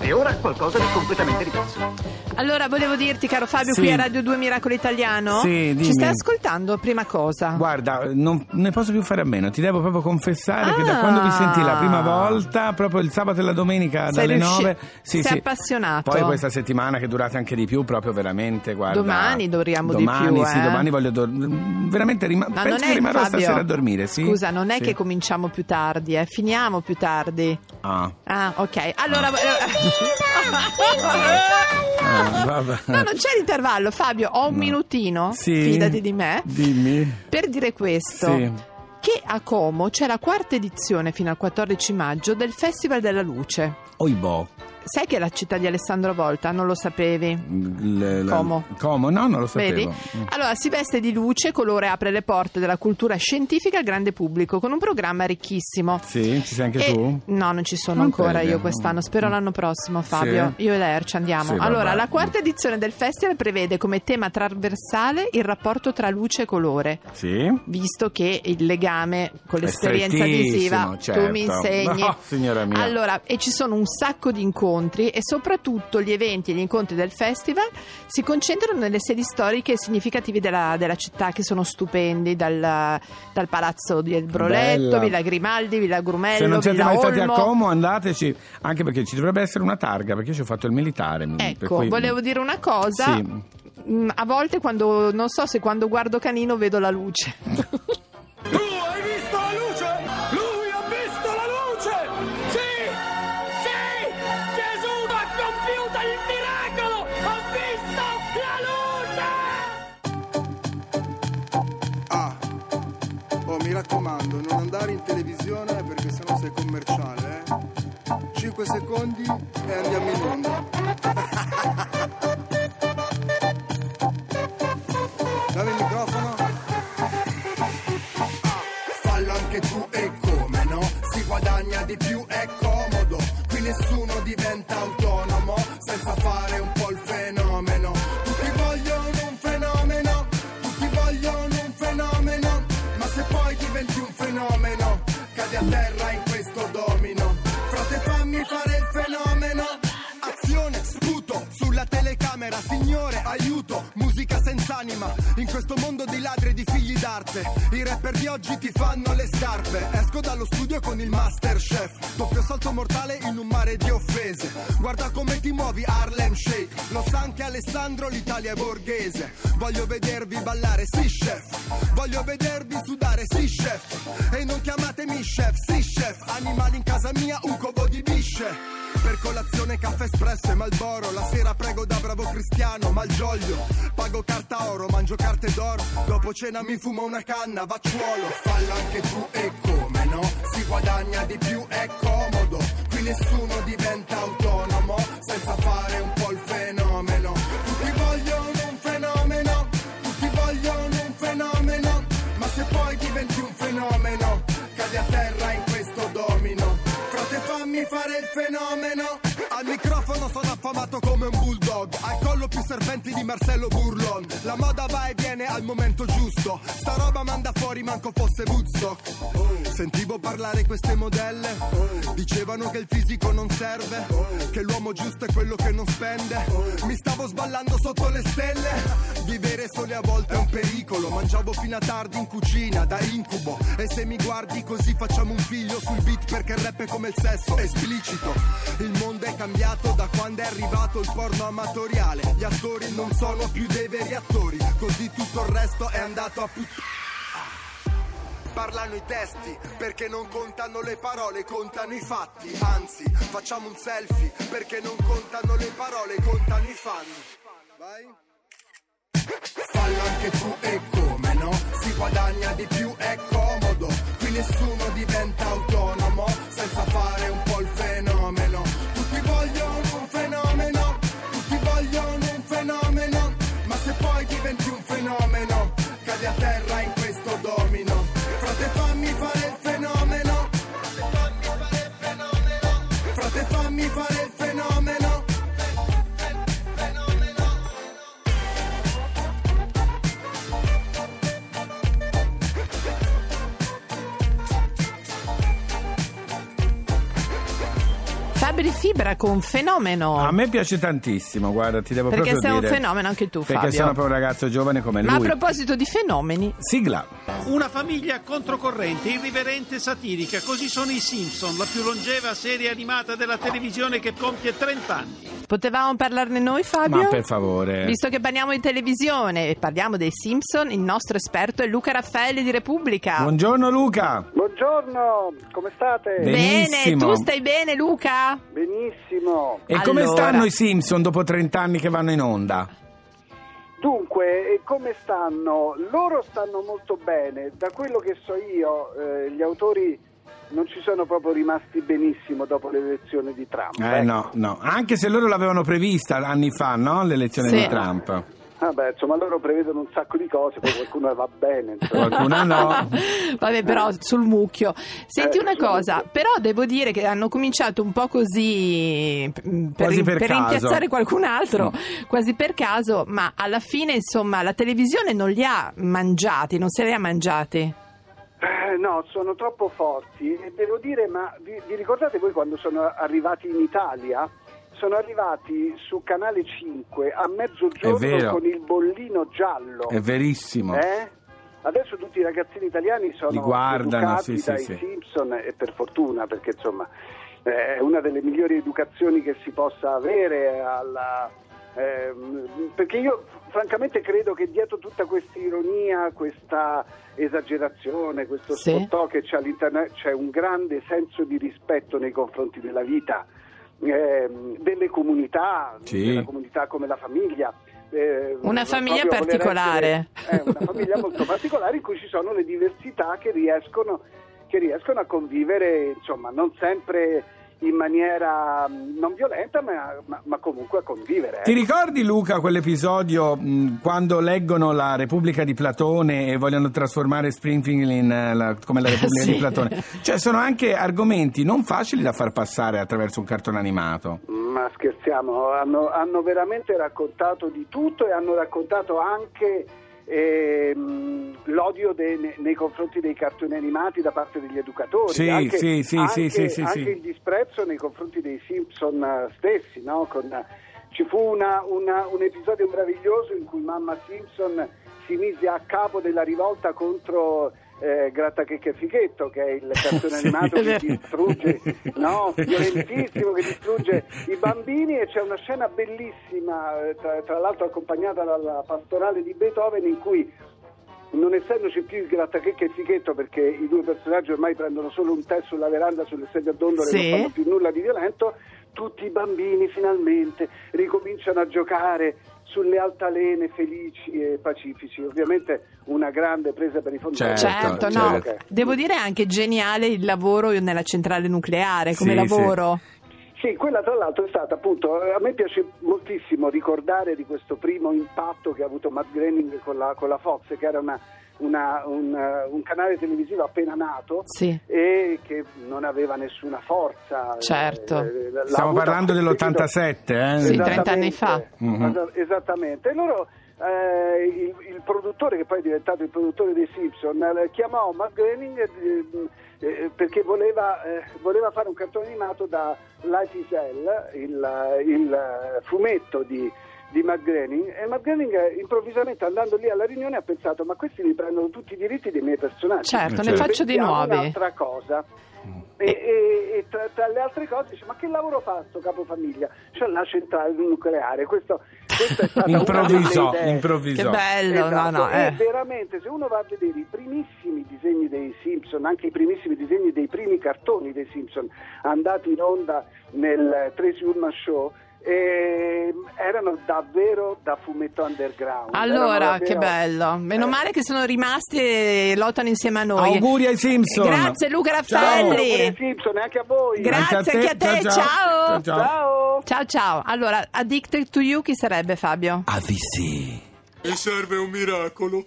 E ora qualcosa di completamente diverso. Allora, volevo dirti, caro Fabio, Sì. qui a Radio 2 Miracolo Italiano. Sì, dimmi. Ci stai ascoltando? Prima cosa. Guarda, non ne posso più fare a meno. Ti devo proprio confessare che da Ah. quando vi sentì la prima volta, proprio il sabato e la domenica Sei dalle riusci- 9, sì, sei sì. appassionato. Poi questa settimana che è durata anche di più, proprio veramente, guarda. Domani dormiamo di domani, più, sì, eh. domani voglio dormire. Veramente rima- Ma penso non che è rimarrò Fabio, stasera a dormire, sì. Scusa, non è Sì. che cominciamo più tardi, eh. Finiamo più tardi. Ah. Ah, ok. Allora. Ah. No, non c'è l'intervallo, Fabio. Ho un No. minutino. Sì. Fidati di me. Dimmi. Per dire questo. Sì. Che a Como c'è la quarta edizione fino al 14 maggio del Festival della Luce. Oibo. Sai che è la città di Alessandro Volta? Non lo sapevi? L- la- Como. Como? No, non lo sapevo. Vedi? Mm. Allora si veste di luce, colore apre le porte della cultura scientifica al grande pubblico con un programma ricchissimo. Sì, ci sei anche E- tu? No, non ci sono Non ancora crede. io quest'anno, spero l'anno prossimo Fabio. Sì? Io e lei ci andiamo. Sì, allora, vabbè. la quarta edizione del festival prevede come tema trasversale il rapporto tra luce e colore. Sì. Visto che il legame con l'esperienza visiva certo. tu mi insegni. No, signora mia. Allora, e ci sono un sacco di incontri e soprattutto gli eventi e gli incontri del festival si concentrano nelle sedi storiche e significative della, della città che sono stupendi, dal, dal palazzo del Broletto, Bella. Villa Grimaldi, Villa Grumello, Se non siete Villa mai stati a. Como, andateci, anche perché ci dovrebbe essere una targa, perché io ci ho fatto il militare. Ecco, cui- volevo dire una cosa. Sì. Mm, A volte quando non so se quando guardo Canino vedo la luce. raccomando, non andare in televisione perché sennò sei commerciale, eh? 5 secondi e andiamo in onda. Ma se poi diventi un fenomeno, cadi a terra in questo domino. Frate fammi fare il fenomeno. Azione, sputo sulla telecamera, signore, aiuto, anima. In questo mondo di ladri e di figli d'arte, i rapper di oggi ti fanno le scarpe. Esco dallo studio con il master chef, doppio salto mortale in un mare di offese. Guarda come ti muovi, Harlem Shake. Lo sa anche Alessandro, l'Italia è borghese. Voglio vedervi ballare, sì chef. Voglio vedervi sudare, sì chef. E non chiamatemi chef, sì chef. Animali in casa mia, un covo di bisce. Per colazione caffè espresso e malboro. La sera prego da bravo cristiano Malgioglio Pago carta oro, mangio carte d'oro. Dopo cena mi fumo una canna, vacciuolo. Fallo anche tu e come no? Si guadagna di più, è comodo. Qui nessuno diventa autonomo Senza fare un po' il fenomeno fenomeno. Al microfono sono affamato come un bulldog. Al collo più serpenti di Marcello Burlon. La moda va e viene al momento giusto. Sta roba manda fuori manco fosse Woodstock. Sentivo parlare queste modelle. Dicevano che il fisico non serve. Che l'uomo giusto è quello che non spende. Mi stavo sballando sotto le stelle Soli a volte è un pericolo Mangiavo fino a tardi in cucina da incubo E se mi guardi così facciamo un figlio sul beat Perché il rap è come il sesso, esplicito Il mondo è cambiato da quando è arrivato il porno amatoriale Gli attori non sono più dei veri attori Così tutto il resto è andato a puttana Parlano i testi perché non contano le parole, contano i fatti. Anzi, facciamo un selfie perché non contano le parole, contano i fan. Vai. Anche tu e come no? Si guadagna di più, è comodo. Qui nessuno diventa autonomo senza fare un po' il fenomeno. Tutti vogliono un fenomeno, tutti vogliono un fenomeno. Ma se poi diventi un fenomeno, cadi a terra con fenomeno. A me piace tantissimo, guarda, ti devo Perché proprio sei dire. un fenomeno anche tu, Perché Fabio. sono proprio un ragazzo giovane come Ma a lui. proposito di fenomeni, Sigla. Una famiglia controcorrente, irriverente e satirica, così sono i Simpson, la più longeva serie animata della televisione che compie 30 anni. potevamo parlarne noi, Fabio? Ma per favore. Visto che parliamo di televisione e parliamo dei Simpson, il nostro esperto è Luca Raffaelli di Repubblica. Buongiorno Luca. Buongiorno, come state? Bene. Bene, Benissimo. tu stai bene, Luca? Benissimo. E come Allora. stanno i Simpson dopo 30 anni che vanno in onda? Dunque, e come stanno? Loro stanno molto bene. Da quello che so io, eh, gli autori non ci sono proprio rimasti benissimo dopo l'elezione di Trump. Eh ecco. no, no. Anche se loro l'avevano prevista anni fa, no? L'elezione Sì. di Trump. Vabbè, insomma, loro prevedono un sacco di cose, poi qualcuno va bene. insomma. Qualcuna no. Vabbè, però sul mucchio. Senti Eh, una cosa, mucchio. però devo dire che hanno cominciato un po' così mm, per, Quasi per caso. rimpiazzare qualcun altro, quasi per caso, ma alla fine, insomma, la televisione non li ha mangiati, non se li ha mangiati. Eh, no, sono troppo forti devo dire, ma vi, vi ricordate voi quando sono arrivati in Italia? Sono arrivati su Canale 5 a mezzogiorno con il bollino giallo. È verissimo. Eh? Adesso tutti i ragazzini italiani sono Li guardano, educati sì, sì, dai sì. Simpson e per fortuna perché insomma eh, è una delle migliori educazioni che si possa avere alla, ehm, perché io francamente credo che dietro tutta questa ironia, questa esagerazione, questo Sì. che c'è all'interno c'è un grande senso di rispetto nei confronti della vita ehm, delle comunità, Sì. della comunità come la famiglia. eh, Una famiglia particolare. essere- è una famiglia molto particolare in cui ci sono le diversità che riescono, che riescono a convivere, insomma, non sempre in maniera mh, non violenta, ma, ma- ma comunque a convivere. Ti ecco. ricordi Luca quell'episodio mh, quando leggono la Repubblica di Platone e vogliono trasformare Springfield in, eh, la- come la Repubblica Sì. di Platone? Cioè sono anche argomenti non facili da far passare attraverso un cartone animato. Ma scherziamo, hanno, hanno veramente raccontato di tutto e hanno raccontato anche ehm, l'odio de- ne- nei confronti dei cartoni animati da parte degli educatori, Sì, anche, sì, sì, anche- anche il disprezzo nei confronti dei Simpson eh, stessi. no? Con- ci fu una- una- un episodio meraviglioso in cui mamma Simpson si mise a capo della rivolta contro eh, Grattachecche e Fichetto, che è il cartone Sì, animato che distrugge, no, violentissimo, che distrugge i bambini e c'è una scena bellissima, eh, tra, tra l'altro accompagnata dalla pastorale di Beethoven, in cui non essendoci più il grattachecche e il fichetto perché i due personaggi ormai prendono solo un tè sulla veranda sulle sedie a dondole Sì. e non fanno più nulla di violento, tutti i bambini finalmente ricominciano a giocare sulle altalene felici e pacifici. Ovviamente una grande presa per i fondelli. Certo, Certo, no. certo. Devo dire anche geniale il lavoro nella centrale nucleare come Sì, lavoro. Sì, quella tra l'altro è stata appunto, a me piace moltissimo ricordare di questo primo impatto che ha avuto Matt Groening con la, con la Fox, che era una- una- un, eh, un canale televisivo appena nato Sì. e che non aveva nessuna forza. Certo. Eh, Stiamo parlando a questo dell'87, eh? Sì, Esattamente. 30 anni fa. Esa- Esattamente. E loro, eh, il, il produttore, che poi è diventato il produttore dei Simpson, eh, chiamò Matt Groening eh, eh, perché voleva, eh, voleva fare un cartone animato da Life is Hell, il, il, fumetto di, di Matt Groening. E Matt Groening eh, improvvisamente andando lì alla riunione ha pensato ma questi mi prendono tutti i diritti dei miei personaggi. Certo, ne Inventiamo faccio di nuovi. un'altra cosa. E, e- e tra, tra le altre cose dice ma che lavoro fa sto capofamiglia? C'è la centrale nucleare questo, questo è stato Improvvisò, idee. improvvisò. Che bello, Esatto, no, no, eh. veramente se uno va a vedere i primissimi disegni dei Simpson, anche i primissimi disegni dei primi cartoni dei Simpson andati in onda nel Tracy Ullman Show, ehm, erano davvero da fumetto underground. Allora, Erano che davvero- bello. Meno Eh. male che sono rimasti e lottano insieme a noi. Auguri ai Simpson. Grazie Luca Ciao. Raffaelli. Auguri ai Simpson e anche a voi. Grazie anche a te, ciao. ciao, ciao. Ciao. Ciao ciao. Allora, Addicted to You chi sarebbe Fabio? Avvisi. Mi serve un miracolo.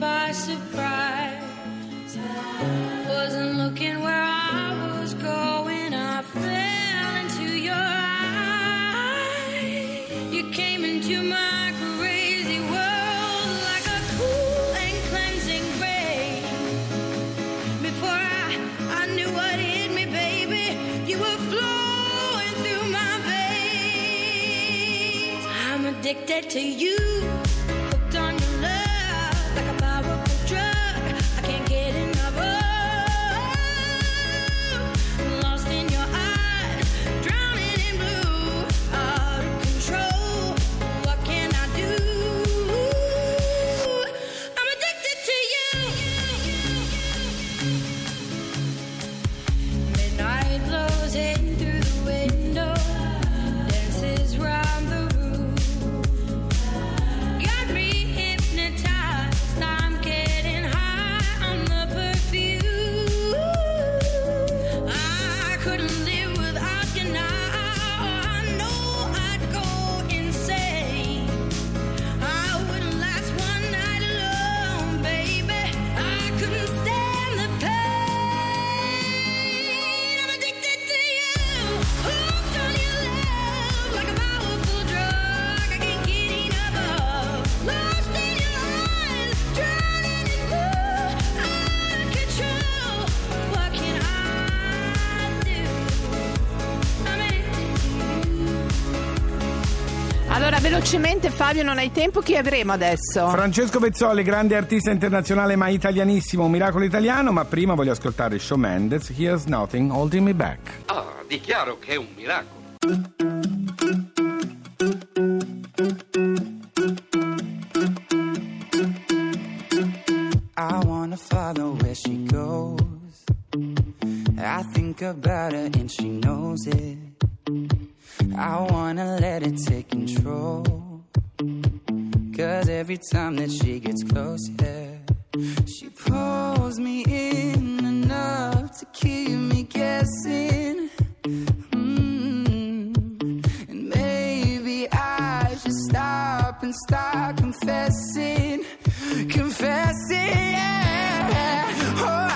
By surprise. Wasn't looking where I was going. I fell into your eyes. You came into my crazy world like velocemente, Fabio, non hai tempo. Chi avremo adesso? Francesco Vezzoli, grande artista internazionale ma italianissimo, un miracolo italiano, ma prima voglio ascoltare Shawn Mendes, Here's Nothing Holding Me Back. Ah, dichiaro che è un miracolo. I wanna follow where she goes. I think about her and she knows it. I wanna let it take control. Cause every time that she gets close, yeah, she pulls me in enough to keep me guessing. Mm. And maybe I should stop and start confessing, confessing. Yeah. Oh,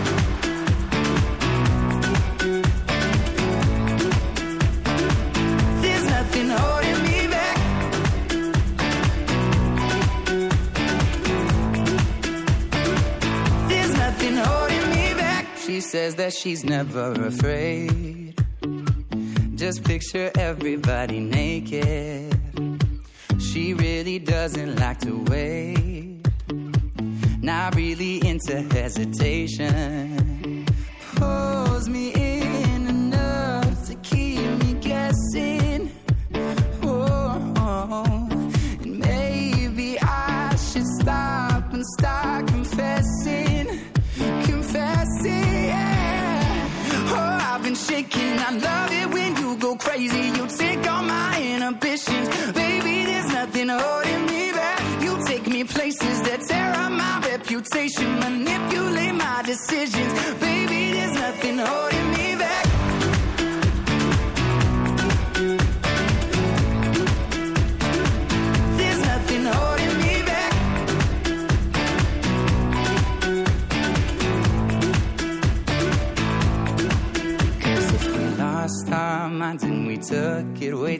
Says that she's never afraid. Just picture everybody naked. She really doesn't like to wait. Not really into hesitation. Pulls me in holding me back. You take me places that tear up my reputation, manipulate my decisions, baby. There's nothing holding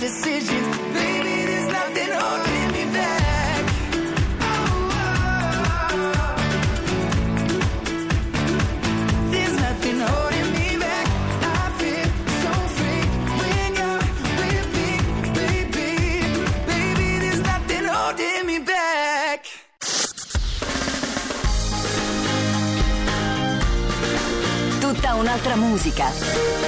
decisions. Baby, there's nothing holding me back. Tutta un'altra musica